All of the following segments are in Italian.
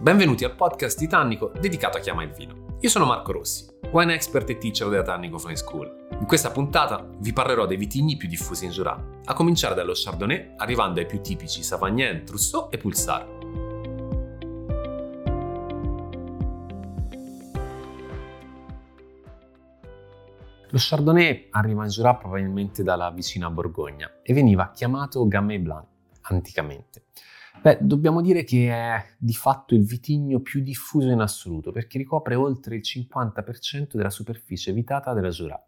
Benvenuti al podcast di Tannico dedicato a chi il vino. Io sono Marco Rossi, wine expert e teacher della Tannico Fine School. In questa puntata vi parlerò dei vitigni più diffusi in Jura, a cominciare dallo Chardonnay, arrivando ai più tipici Savagnin, Trousseau e Pulsar. Lo Chardonnay arriva in Jura probabilmente dalla vicina Borgogna e veniva chiamato Gamay Blanc anticamente. Beh, dobbiamo dire che è di fatto il vitigno più diffuso in assoluto perché ricopre oltre il 50% della superficie vitata della Jura.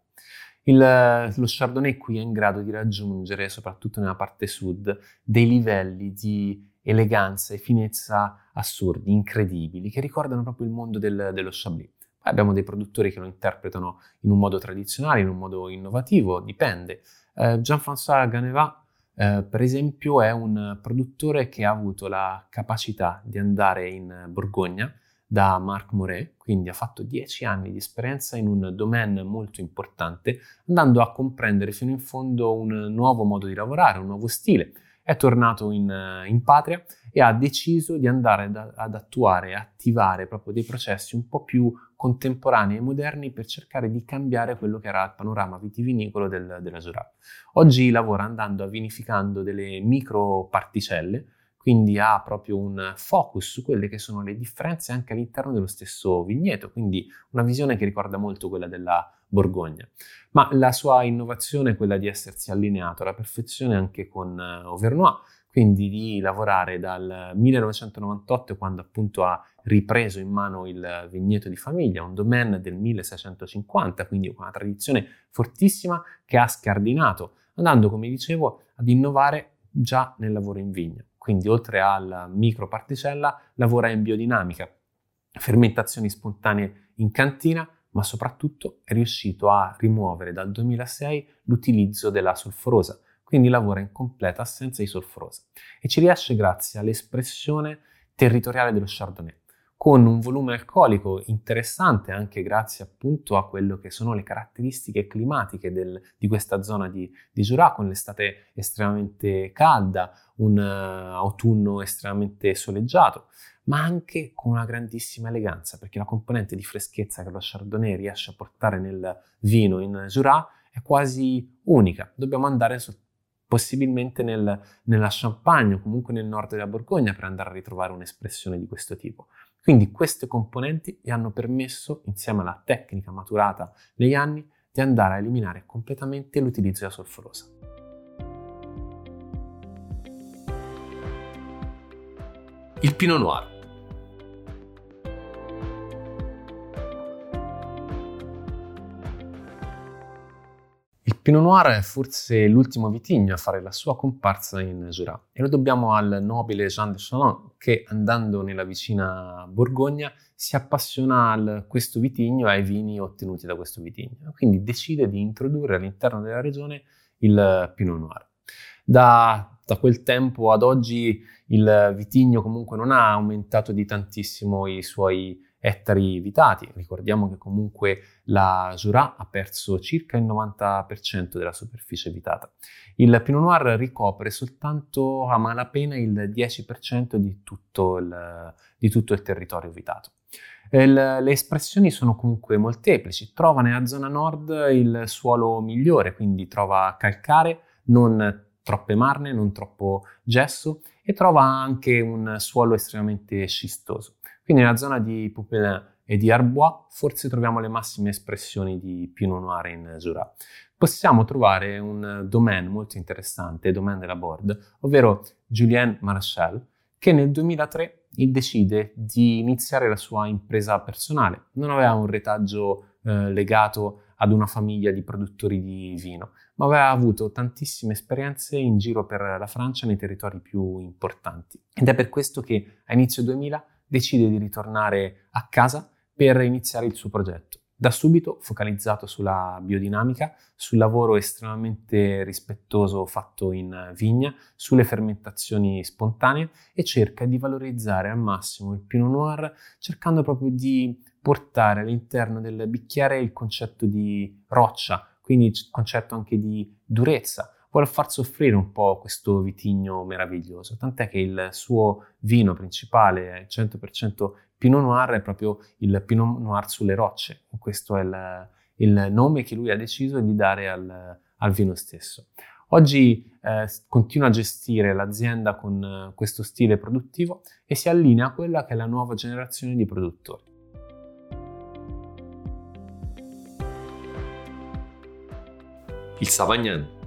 Il, lo Chardonnay qui è in grado di raggiungere, soprattutto nella parte sud, dei livelli di eleganza e finezza assurdi, incredibili, che ricordano proprio il mondo del, dello Chablis. Poi abbiamo dei produttori che lo interpretano in un modo tradizionale, in un modo innovativo, dipende. Eh, Jean-François Ganeva eh, per esempio, è un produttore che ha avuto la capacità di andare in Borgogna da Marc Moret, quindi ha fatto dieci anni di esperienza in un domain molto importante, andando a comprendere fino in fondo un nuovo modo di lavorare, un nuovo stile. È tornato in, in patria e ha deciso di andare da, ad attuare attivare proprio dei processi un po' più contemporanei e moderni per cercare di cambiare quello che era il panorama vitivinicolo del, della Jura. Oggi lavora andando a vinificando delle micro particelle, quindi ha proprio un focus su quelle che sono le differenze anche all'interno dello stesso vigneto, quindi una visione che ricorda molto quella della Borgogna. Ma la sua innovazione è quella di essersi allineato alla perfezione anche con eh, Auvernois, quindi di lavorare dal 1998 quando appunto ha ripreso in mano il vigneto di famiglia, un domain del 1650, quindi una tradizione fortissima che ha scardinato, andando, come dicevo, ad innovare già nel lavoro in vigna. Quindi oltre alla microparticella lavora in biodinamica, fermentazioni spontanee in cantina, ma soprattutto è riuscito a rimuovere dal 2006 l'utilizzo della solforosa, quindi lavora in completa assenza di solforosa. E ci riesce grazie all'espressione territoriale dello Chardonnay con un volume alcolico interessante anche grazie appunto a quello che sono le caratteristiche climatiche del, di questa zona di, di Jura, con l'estate estremamente calda, un uh, autunno estremamente soleggiato, ma anche con una grandissima eleganza, perché la componente di freschezza che lo Chardonnay riesce a portare nel vino in Jura è quasi unica. Dobbiamo andare soltanto possibilmente nel, nella Champagne o comunque nel nord della Borgogna per andare a ritrovare un'espressione di questo tipo. Quindi queste componenti gli hanno permesso, insieme alla tecnica maturata negli anni, di andare a eliminare completamente l'utilizzo della solforosa. Il Pinot Noir Pinot Noir è forse l'ultimo vitigno a fare la sua comparsa in Jura e lo dobbiamo al nobile Jean de Chalon che andando nella vicina Borgogna si appassiona a questo vitigno e ai vini ottenuti da questo vitigno. Quindi decide di introdurre all'interno della regione il Pinot Noir. Da, da quel tempo ad oggi il vitigno comunque non ha aumentato di tantissimo i suoi ettari vitati. Ricordiamo che comunque la Jura ha perso circa il 90% della superficie vitata. Il Pinot Noir ricopre soltanto a malapena il 10% di tutto il, di tutto il territorio vitato. Il, le espressioni sono comunque molteplici. Trova nella zona nord il suolo migliore, quindi trova calcare, non troppe marne, non troppo gesso e trova anche un suolo estremamente scistoso. Quindi nella zona di Poupelin e di Arbois forse troviamo le massime espressioni di Pinot Noir in Jura. Possiamo trovare un domain molto interessante, domain della Borde, ovvero Julien Marchal, che nel 2003 decide di iniziare la sua impresa personale. Non aveva un retaggio eh, legato ad una famiglia di produttori di vino, ma aveva avuto tantissime esperienze in giro per la Francia nei territori più importanti. Ed è per questo che a inizio 2000 decide di ritornare a casa per iniziare il suo progetto. Da subito focalizzato sulla biodinamica, sul lavoro estremamente rispettoso fatto in vigna, sulle fermentazioni spontanee e cerca di valorizzare al massimo il Pinot Noir, cercando proprio di portare all'interno del bicchiere il concetto di roccia, quindi il concetto anche di durezza, vuole far soffrire un po' questo vitigno meraviglioso, tant'è che il suo vino principale, è 100% Pinot Noir, è proprio il Pinot Noir sulle rocce. Questo è il, il nome che lui ha deciso di dare al, al vino stesso. Oggi eh, continua a gestire l'azienda con eh, questo stile produttivo e si allinea a quella che è la nuova generazione di produttori. Il Savagnin.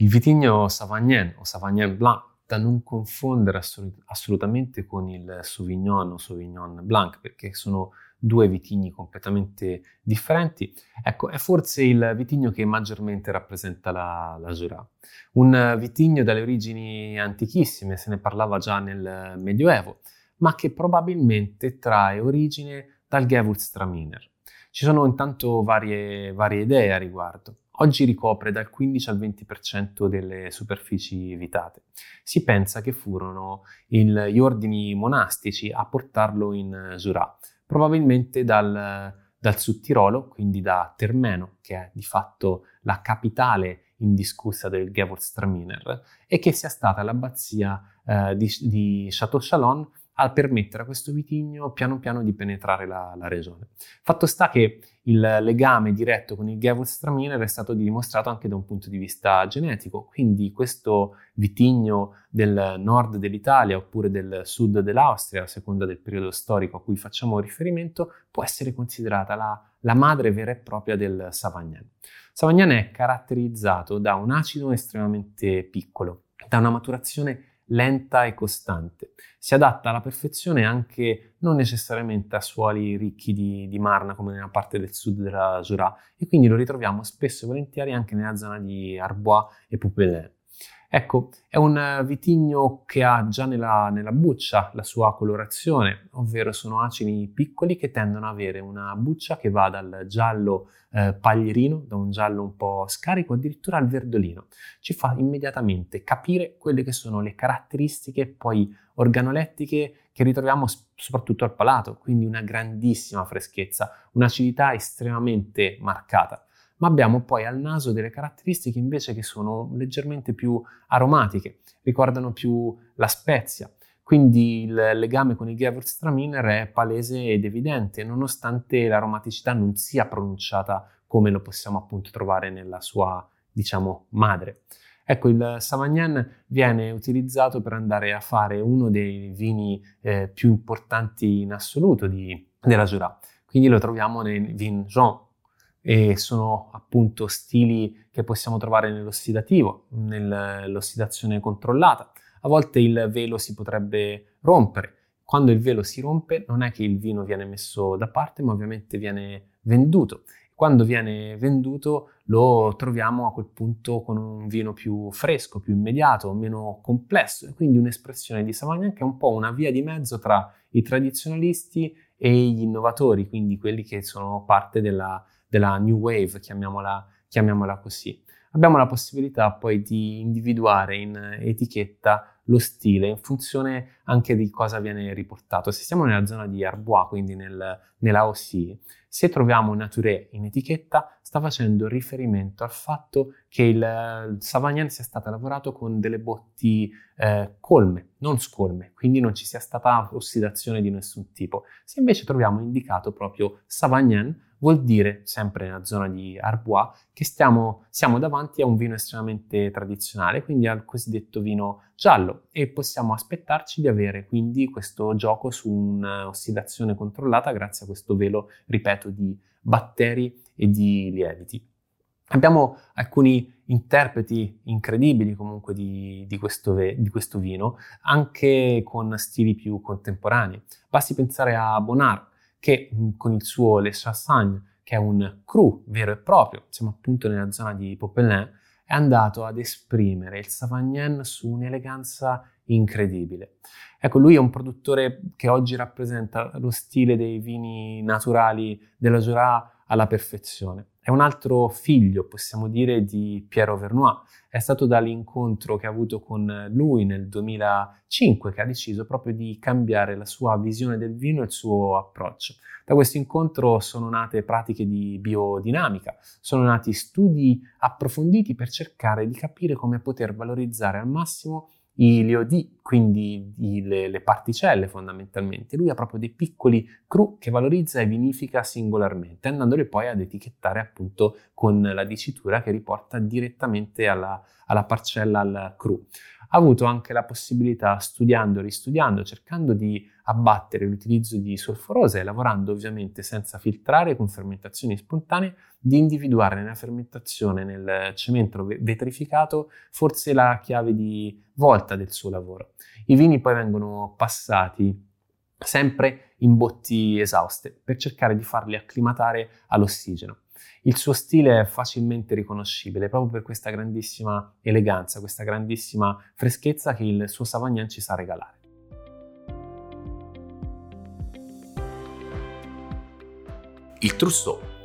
Il vitigno Savagnin o Savagnin Blanc da non confondere assolut- assolutamente con il Sauvignon o Sauvignon Blanc perché sono due vitigni completamente differenti. Ecco, è forse il vitigno che maggiormente rappresenta la, la Jura. Un vitigno dalle origini antichissime, se ne parlava già nel Medioevo, ma che probabilmente trae origine dal Gewürztraminer. Ci sono intanto varie, varie idee a riguardo. Oggi ricopre dal 15 al 20% delle superfici vitate. Si pensa che furono il, gli ordini monastici a portarlo in Jura, probabilmente dal, dal Sud Tirolo, quindi da Termeno, che è di fatto la capitale indiscussa del Gewürztraminer, e che sia stata l'abbazia eh, di, di Château Chalon a permettere a questo vitigno piano piano di penetrare la, la regione. Fatto sta che il legame diretto con il Gewürztraminer è stato dimostrato anche da un punto di vista genetico, quindi questo vitigno del nord dell'Italia oppure del sud dell'Austria, a seconda del periodo storico a cui facciamo riferimento, può essere considerata la, la madre vera e propria del Savagnin. Savagnin è caratterizzato da un acido estremamente piccolo, da una maturazione lenta e costante. Si adatta alla perfezione anche non necessariamente a suoli ricchi di, di marna come nella parte del sud della Jura e quindi lo ritroviamo spesso e volentieri anche nella zona di Arbois e Poupelin. Ecco, è un vitigno che ha già nella, nella, buccia la sua colorazione, ovvero sono acini piccoli che tendono ad avere una buccia che va dal giallo eh, paglierino, da un giallo un po' scarico, addirittura al verdolino. Ci fa immediatamente capire quelle che sono le caratteristiche poi organolettiche che ritroviamo soprattutto al palato, quindi una grandissima freschezza, un'acidità estremamente marcata ma abbiamo poi al naso delle caratteristiche invece che sono leggermente più aromatiche, ricordano più la spezia. Quindi il legame con il Gewürztraminer è palese ed evidente, nonostante l'aromaticità non sia pronunciata come lo possiamo appunto trovare nella sua, diciamo, madre. Ecco, il Savagnin viene utilizzato per andare a fare uno dei vini eh, più importanti in assoluto di, della Jura. Quindi lo troviamo nei vin Jean, e sono appunto stili che possiamo trovare nell'ossidativo, nell'ossidazione controllata. A volte il velo si potrebbe rompere. Quando il velo si rompe non è che il vino viene messo da parte, ma ovviamente viene venduto. Quando viene venduto lo troviamo a quel punto con un vino più fresco, più immediato, meno complesso e quindi un'espressione di Savagnin che è un po' una via di mezzo tra i tradizionalisti e gli innovatori, quindi quelli che sono parte della della New Wave, chiamiamola, chiamiamola così. Abbiamo la possibilità poi di individuare in etichetta lo stile in funzione anche di cosa viene riportato. Se siamo nella zona di Arbois, quindi nel, nella OC, se troviamo Nature in etichetta, sta facendo riferimento al fatto che il, Savagnin sia stato lavorato con delle botti eh, colme, non scolme, quindi non ci sia stata ossidazione di nessun tipo. Se invece troviamo indicato proprio Savagnin, vuol dire, sempre nella zona di Arbois, che stiamo, siamo davanti a un vino estremamente tradizionale, quindi al cosiddetto vino giallo e possiamo aspettarci di avere quindi questo gioco su un'ossidazione controllata grazie a questo velo, ripeto, di batteri e di lieviti. Abbiamo alcuni interpreti incredibili comunque di, di, questo ve- di, questo vino, anche con stili più contemporanei. Basti pensare a Bonnard, che mm, con il suo Le Chassagne, che è un cru vero e proprio, siamo appunto nella zona di Popelin, è andato ad esprimere il Savagnin su un'eleganza incredibile. Ecco, lui è un produttore che oggi rappresenta lo stile dei vini naturali della Jura alla perfezione. È un altro figlio, possiamo dire, di Piero Vernois. È stato dall'incontro che ha avuto con lui nel 2005 che ha deciso proprio di cambiare la sua visione del vino e il suo approccio. Da questo incontro sono nate pratiche di biodinamica, sono nati studi approfonditi per cercare di capire come poter valorizzare al massimo i LOD, quindi i, le, le, particelle fondamentalmente. Lui ha proprio dei piccoli cru che valorizza e vinifica singolarmente, andandoli poi ad etichettare appunto con la dicitura che riporta direttamente alla, alla parcella, al cru ha avuto anche la possibilità, studiando, ristudiando, cercando di abbattere l'utilizzo di solforosa e lavorando ovviamente senza filtrare con fermentazioni spontanee, di individuare nella fermentazione, nel cemento vetrificato, forse la chiave di volta del suo lavoro. I vini poi vengono passati sempre in botti esauste per cercare di farli acclimatare all'ossigeno. Il suo stile è facilmente riconoscibile proprio per questa grandissima eleganza, questa grandissima freschezza che il suo Savagnin ci sa regalare. Il Trousseau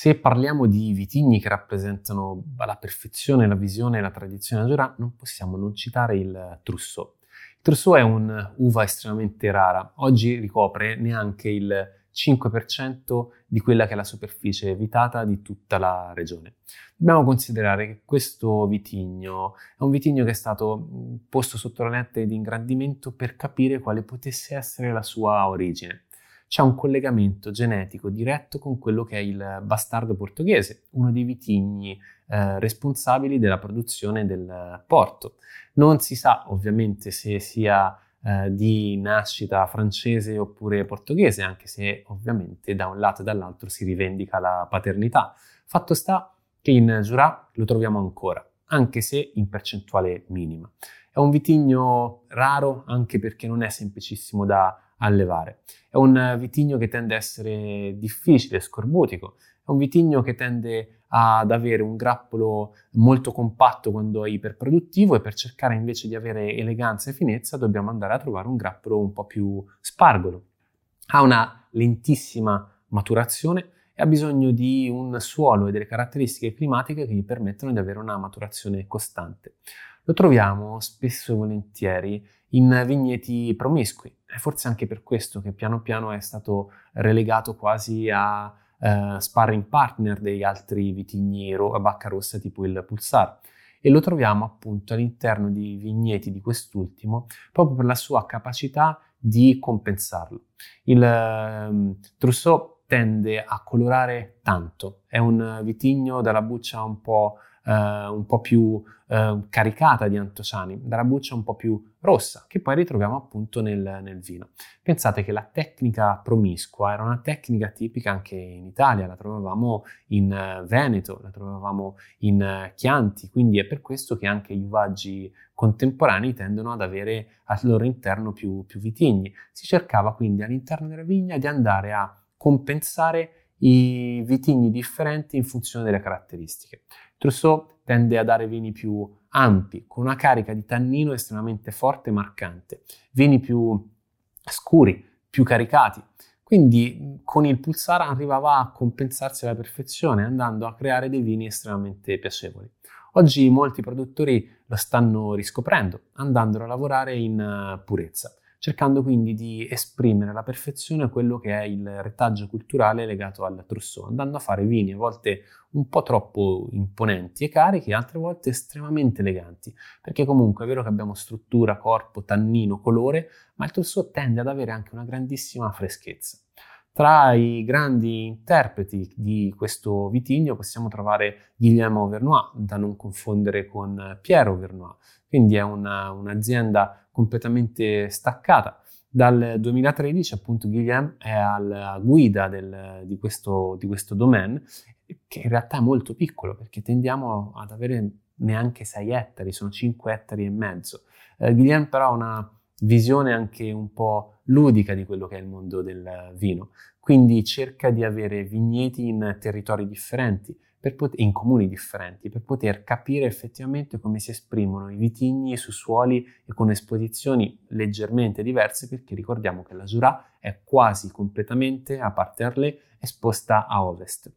Se parliamo di vitigni che rappresentano la perfezione, la visione e la tradizione Jura, non possiamo non citare il Trousseau. Trousseau è un'uva estremamente rara, oggi ricopre neanche il 5% di quella che è la superficie evitata di tutta la regione. Dobbiamo considerare che questo vitigno è un vitigno che è stato posto sotto la lente di ingrandimento per capire quale potesse essere la sua origine c'è un collegamento genetico diretto con quello che è il bastardo portoghese, uno dei vitigni eh, responsabili della produzione del porto. Non si sa ovviamente se sia eh, di nascita francese oppure portoghese, anche se ovviamente da un lato e dall'altro si rivendica la paternità. Fatto sta che in Jura lo troviamo ancora, anche se in percentuale minima. È un vitigno raro anche perché non è semplicissimo da allevare. È un vitigno che tende a essere difficile, scorbutico, è un vitigno che tende ad avere un grappolo molto compatto quando è iperproduttivo e per cercare invece di avere eleganza e finezza dobbiamo andare a trovare un grappolo un po' più spargolo. Ha una lentissima maturazione e ha bisogno di un suolo e delle caratteristiche climatiche che gli permettono di avere una maturazione costante. Lo troviamo spesso e volentieri in vigneti promiscui. È forse anche per questo che piano piano è stato relegato quasi a eh, sparring partner degli altri vitigni ro- a bacca rossa tipo il Pulsar e lo troviamo appunto all'interno di vigneti di quest'ultimo proprio per la sua capacità di compensarlo. Il eh, Trousseau tende a colorare tanto, è un vitigno dalla buccia un po' eh, un po' più eh, caricata di antociani, dalla buccia un po' più rossa, che poi ritroviamo appunto nel, nel, vino. Pensate che la tecnica promiscua era una tecnica tipica anche in Italia, la trovavamo in uh, Veneto, la trovavamo in uh, Chianti, quindi è per questo che anche gli uvaggi contemporanei tendono ad avere al loro interno più, più vitigni. Si cercava quindi all'interno della vigna di andare a compensare i vitigni differenti in funzione delle caratteristiche. Trousseau tende a dare vini più ampi, con una carica di tannino estremamente forte e marcante, vini più scuri, più caricati. Quindi con il Pulsar arrivava a compensarsi alla perfezione, andando a creare dei vini estremamente piacevoli. Oggi molti produttori lo stanno riscoprendo, andando a lavorare in eh, purezza cercando quindi di esprimere alla perfezione quello che è il retaggio culturale legato al Trousseau, andando a fare vini a volte un po' troppo imponenti e carichi, altre volte estremamente eleganti, perché comunque è vero che abbiamo struttura, corpo, tannino, colore, ma il Trousseau tende ad avere anche una grandissima freschezza. Tra i grandi interpreti di questo vitigno possiamo trovare Guillermo Vernois, da non confondere con Piero Vernois, quindi è una, un'azienda completamente staccata. Dal 2013 appunto Guillaume è alla guida del, di, questo, di questo domain che in realtà è molto piccolo perché tendiamo ad avere neanche 6 ettari, sono 5 ettari e mezzo. Eh, Guillaume però ha una visione anche un po' ludica di quello che è il mondo del vino, quindi cerca di avere vigneti in territori differenti, pot- in comuni differenti per poter capire effettivamente come si esprimono i vitigni su suoli e con esposizioni leggermente diverse perché ricordiamo che la Jura è quasi completamente, a parte Arlé, esposta a ovest.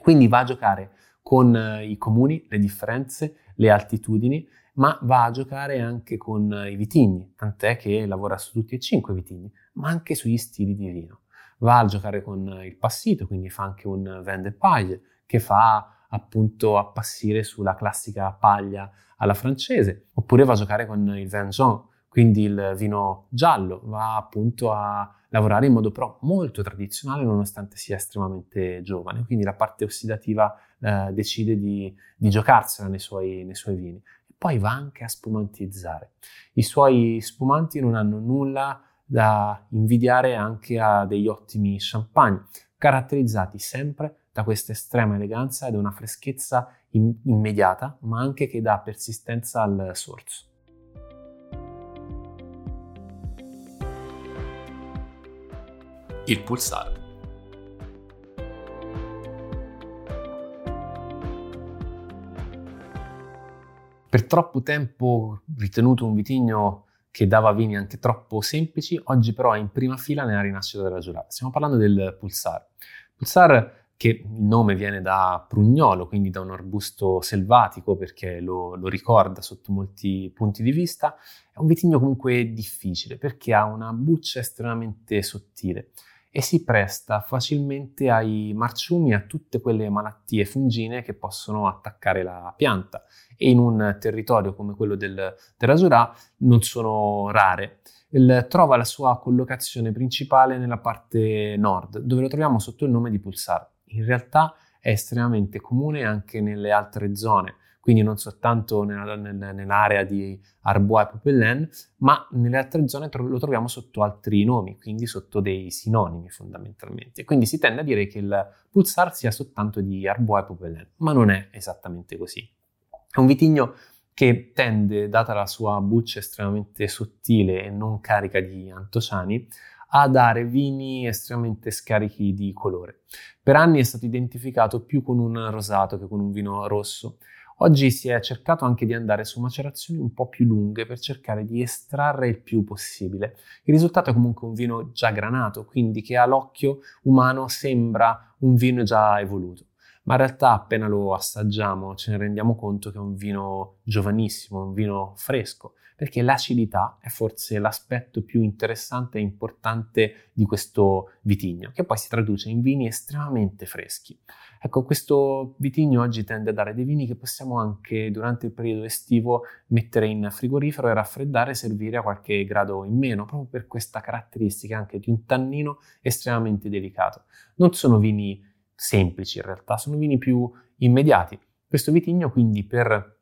Quindi va a giocare con eh, i comuni, le differenze, le altitudini, ma va a giocare anche con i vitigni, tant'è che lavora su tutti e cinque i vitigni, ma anche sugli stili di vino. Va a giocare con il passito, quindi fa anche un vin che fa appunto appassire sulla classica paglia alla francese, oppure va a giocare con il vin jaune, quindi il vino giallo, va appunto a lavorare in modo però molto tradizionale nonostante sia estremamente giovane, quindi la parte ossidativa eh, decide di, di giocarsela nei suoi, nei suoi vini. Poi va anche a spumantizzare. I suoi spumanti non hanno nulla da invidiare anche a degli ottimi champagne, caratterizzati sempre da questa estrema eleganza e da una freschezza in- immediata, ma anche che dà persistenza al sorso. Il pulsare. Per troppo tempo ritenuto un vitigno che dava vini anche troppo semplici, oggi però è in prima fila nella rinascita della giurata. Stiamo parlando del pulsar. Pulsar che il nome viene da prugnolo, quindi da un arbusto selvatico perché lo, lo, ricorda sotto molti punti di vista, è un vitigno comunque difficile perché ha una buccia estremamente sottile e si presta facilmente ai marciumi, a tutte quelle malattie fungine che possono attaccare la pianta e in un territorio come quello del, Jura non sono rare. Il, trova la sua collocazione principale nella parte nord, dove lo troviamo sotto il nome di Pulsar. In realtà è estremamente comune anche nelle altre zone, quindi non soltanto nella, nell'area di Arbois e Popelin, ma nelle altre zone lo troviamo sotto altri nomi, quindi sotto dei sinonimi fondamentalmente. Quindi si tende a dire che il pulsar sia soltanto di Arbois e Popelin, ma non è esattamente così. È un vitigno che tende, data la sua buccia estremamente sottile e non carica di antociani, a dare vini estremamente scarichi di colore. Per anni è stato identificato più con un rosato che con un vino rosso Oggi si è cercato anche di andare su macerazioni un po' più lunghe per cercare di estrarre il più possibile. Il risultato è comunque un vino già granato, quindi che all'occhio umano sembra un vino già evoluto. Ma in realtà appena lo assaggiamo ce ne rendiamo conto che è un vino giovanissimo, un vino fresco, perché l'acidità è forse l'aspetto più interessante e importante di questo vitigno, che poi si traduce in vini estremamente freschi. Ecco, questo vitigno oggi tende a dare dei vini che possiamo anche durante il periodo estivo mettere in frigorifero e raffreddare e servire a qualche grado in meno, proprio per questa caratteristica anche di un tannino estremamente delicato. Non sono vini semplici in realtà, sono vini più immediati. Questo vitigno quindi per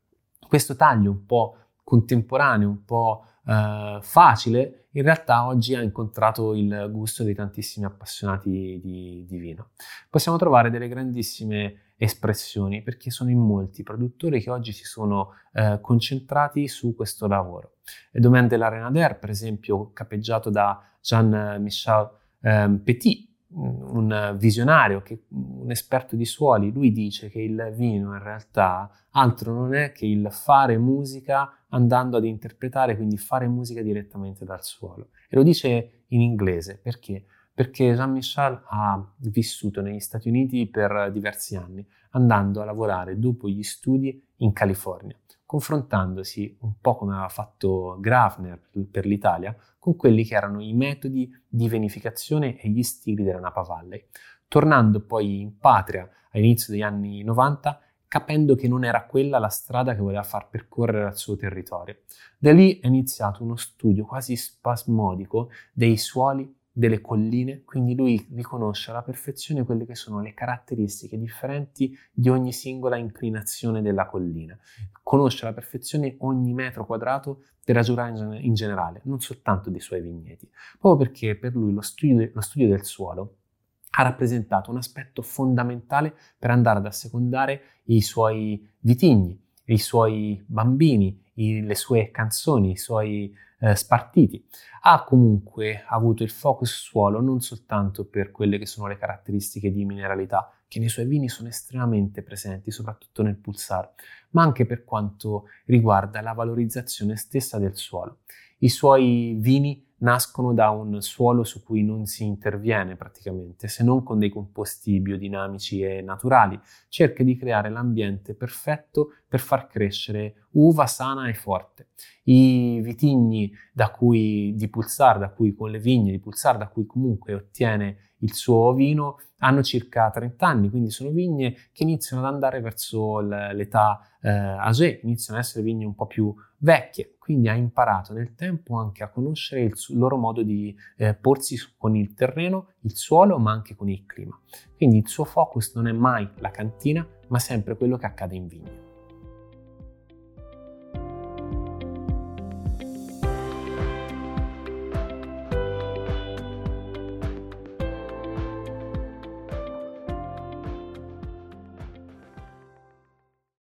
questo taglio un po' contemporaneo, un po' eh, facile, in realtà oggi ha incontrato il gusto di tantissimi appassionati di, di vino. Possiamo trovare delle grandissime espressioni perché sono in molti produttori che oggi si sono eh, concentrati su questo lavoro. Il Domaine de la Renader, per esempio, capeggiato da Jean-Michel eh, Petit, un visionario, che, un esperto di suoli, lui dice che il vino in realtà altro non è che il fare musica andando ad interpretare, quindi fare musica direttamente dal suolo. E lo dice in inglese perché? Perché Jean-Michel ha vissuto negli Stati Uniti per diversi anni, andando a lavorare dopo gli studi in California, confrontandosi un po' come aveva fatto Grafner per l'Italia, con quelli che erano i metodi di venificazione e gli stili della Napa Valley, tornando poi in patria all'inizio degli anni 90 capendo che non era quella la strada che voleva far percorrere al suo territorio. Da lì è iniziato uno studio quasi spasmodico dei suoli delle colline, quindi lui riconosce alla perfezione quelle che sono le caratteristiche differenti di ogni singola inclinazione della collina. Conosce alla perfezione ogni metro quadrato della Giura in generale, non soltanto dei suoi vigneti, proprio perché per lui lo studio, lo studio del suolo ha rappresentato un aspetto fondamentale per andare ad assecondare i suoi vitigni. I suoi bambini, i, le sue canzoni, i suoi eh, spartiti. Ha comunque avuto il focus suolo non soltanto per quelle che sono le caratteristiche di mineralità, che nei suoi vini sono estremamente presenti, soprattutto nel pulsar, ma anche per quanto riguarda la valorizzazione stessa del suolo. I suoi vini nascono da un suolo su cui non si interviene praticamente, se non con dei composti biodinamici e naturali. Cerca di creare l'ambiente perfetto per far crescere uva sana e forte. I vitigni da cui, di Pulsar, da cui con le vigne di Pulsar, da cui comunque ottiene il suo vino, hanno circa 30 anni, quindi sono vigne che iniziano ad andare verso l'età eh, âgée, iniziano ad essere vigne un po' più vecchie, quindi ha imparato nel tempo anche a conoscere il, loro modo di eh, porsi con il terreno, il suolo, ma anche con il clima. Quindi il suo focus non è mai la cantina, ma sempre quello che accade in vigna.